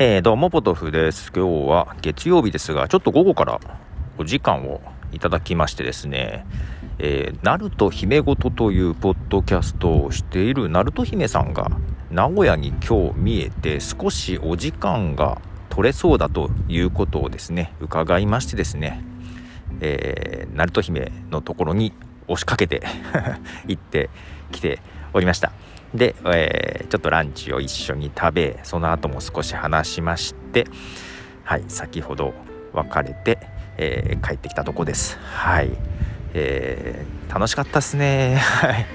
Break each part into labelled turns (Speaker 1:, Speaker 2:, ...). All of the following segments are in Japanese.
Speaker 1: えー、どうも、ポトフです。今日は月曜日ですが、ちょっと午後からお時間をいただきましてですね、えー、ナルト姫ごとというポッドキャストをしているナルト姫さんが名古屋に今日見えて少しお時間が取れそうだということをですね、伺いましてですね、えー、ナルト姫のところに押しかけて 行ってきておりました。で、えー、ちょっとランチを一緒に食べその後も少し話しましてはい先ほど別れて、えー、帰ってきたとこです。はい、えー、楽しかったですね。はい、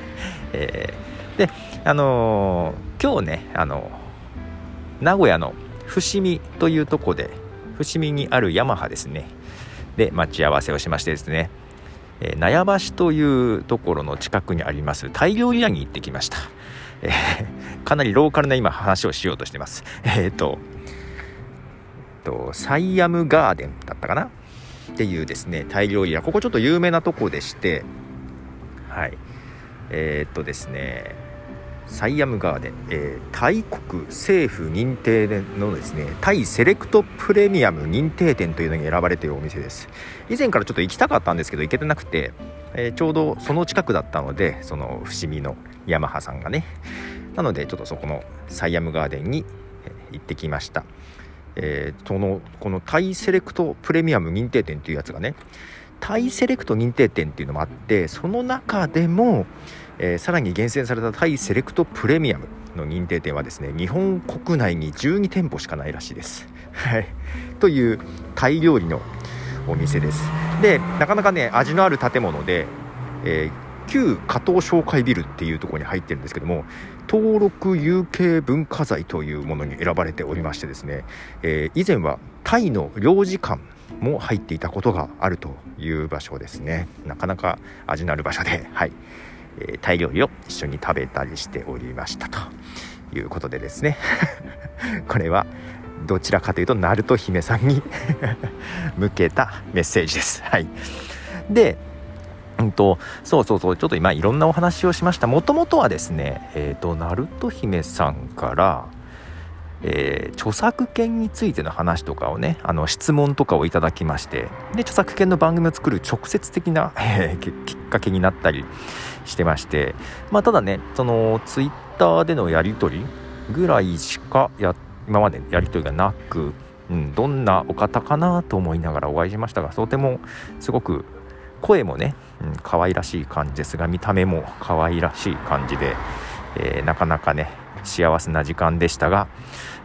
Speaker 1: えー、であの今日ねあの名古屋の伏見というとこで伏見にあるヤマハですね。で待ち合わせをしましてですね。えー、悩ましというところの近くにありますタイ料理屋に行ってきましたえー、かなりローカルな今話をしようとしてます。えっ、ー、と、と、サイアムガーデンだったかな？っていうですね、タイ料理屋。ここちょっと有名なとこでして、はい。え、っとですね、サイアムガーデン、えー、タイ国政府認定のですねタイセレクトプレミアム認定店というのに選ばれているお店です。以前からちょっと行きたかったんですけど行けてなくて、えー、ちょうどその近くだったのでその伏見のヤマハさんがね。なのでちょっとそこのサイアムガーデンに行ってきました、えー、そのこのタイセレクトプレミアム認定店っていうやつがねタイセレクト認定店っていうのもあってその中でも、えー、さらに厳選されたタイセレクトプレミアムの認定店はですね日本国内に12店舗しかないらしいです。というタイ料理のお店です。でなかなかね味のある建物で、えー旧加藤商会ビルっていうところに入ってるんですけども登録有形文化財というものに選ばれておりましてですね、えー、以前はタイの領事館も入っていたことがあるという場所ですね。なかなか味のある場所で、はい。えー、タイ料理を一緒に食べたりしておりましたということでですね これはどちらかというとナルト姫さんに 向けたメッセージです。はい、でうんと、そうそうそう、ちょっと今いろんなお話をしました。もともとはですね、えっ、ー、と、ナルト姫さんから、えー、著作権についての話とかをね、あの質問とかをいただきまして、で、著作権の番組を作る直接的な、えー、きっかけになったりしてまして、まあ、ただね、その、ツイッターでのやり取りぐらいしかや、今までやり取りがなく、うん、どんなお方かなと思いながらお会いしましたが、とてもすごく声もね、うん、可愛らしい感じですが見た目も可愛らしい感じで、えー、なかなかね幸せな時間でしたが、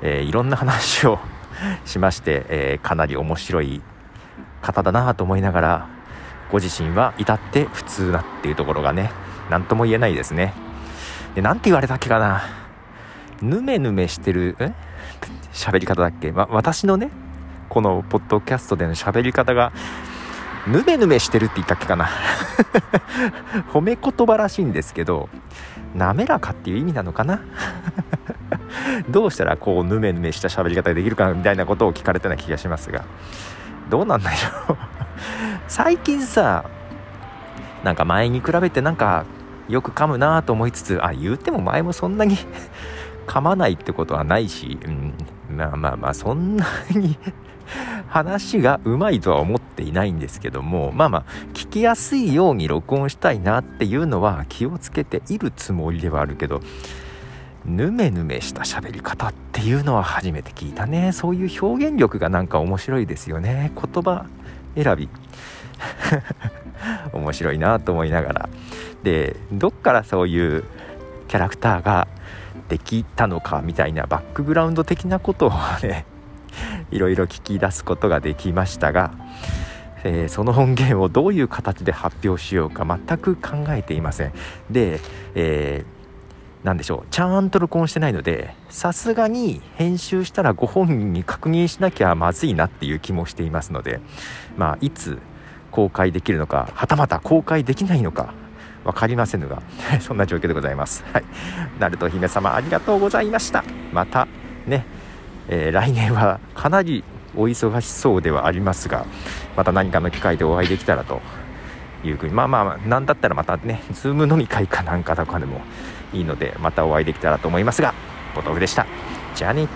Speaker 1: えー、いろんな話を しまして、えー、かなり面白い方だなと思いながらご自身は至って普通だっていうところがね何とも言えないですね。で何て言われたっけかな。ぬめぬめしてる喋り方だっけ、ま、私のねこのポッドキャストでの喋り方がぬめぬめしてるって言ったっけかな。褒め言葉らしいんですけど滑らかっていう意味なのかな？どうしたらこうぬめぬめした喋り方できるかみたいなことを聞かれたような気がしますが。どうなんだろう。最近さなんか前に比べてなんかよく噛むなと思いつつあ言うても前もそんなに 噛まないってことはないし、うん、まあまあまあそんなに話がうまいとは思っていないんですけどもまあまあ聞きやすいように録音したいなっていうのは気をつけているつもりではあるけどぬめぬめした喋り方っていうのは初めて聞いたね。そういう表現力がなんか面白いですよね。言葉選び。面白いなと思いながら。でどっからそういうキャラクターができたのかみたいなバックグラウンド的なことをね いろいろ聞き出すことができましたが、えー、その音源をどういう形で発表しようか全く考えていませんで、えー、何でしょうちゃんと録音してないのでさすがに編集したらご本人に確認しなきゃまずいなっていう気もしていますのでまあいつ公開できるのかはたまた公開できないのか分かりませんが そんな状況でございます。はい。ナルト姫様ありがとうございました。またね、えー、来年はかなりお忙しそうではありますがまた何かの機会でお会いできたらというふうにまあまあなんだったらまたねズーム飲み会かなんかとかでもいいのでまたお会いできたらと思いますがポトフでした。じゃあね。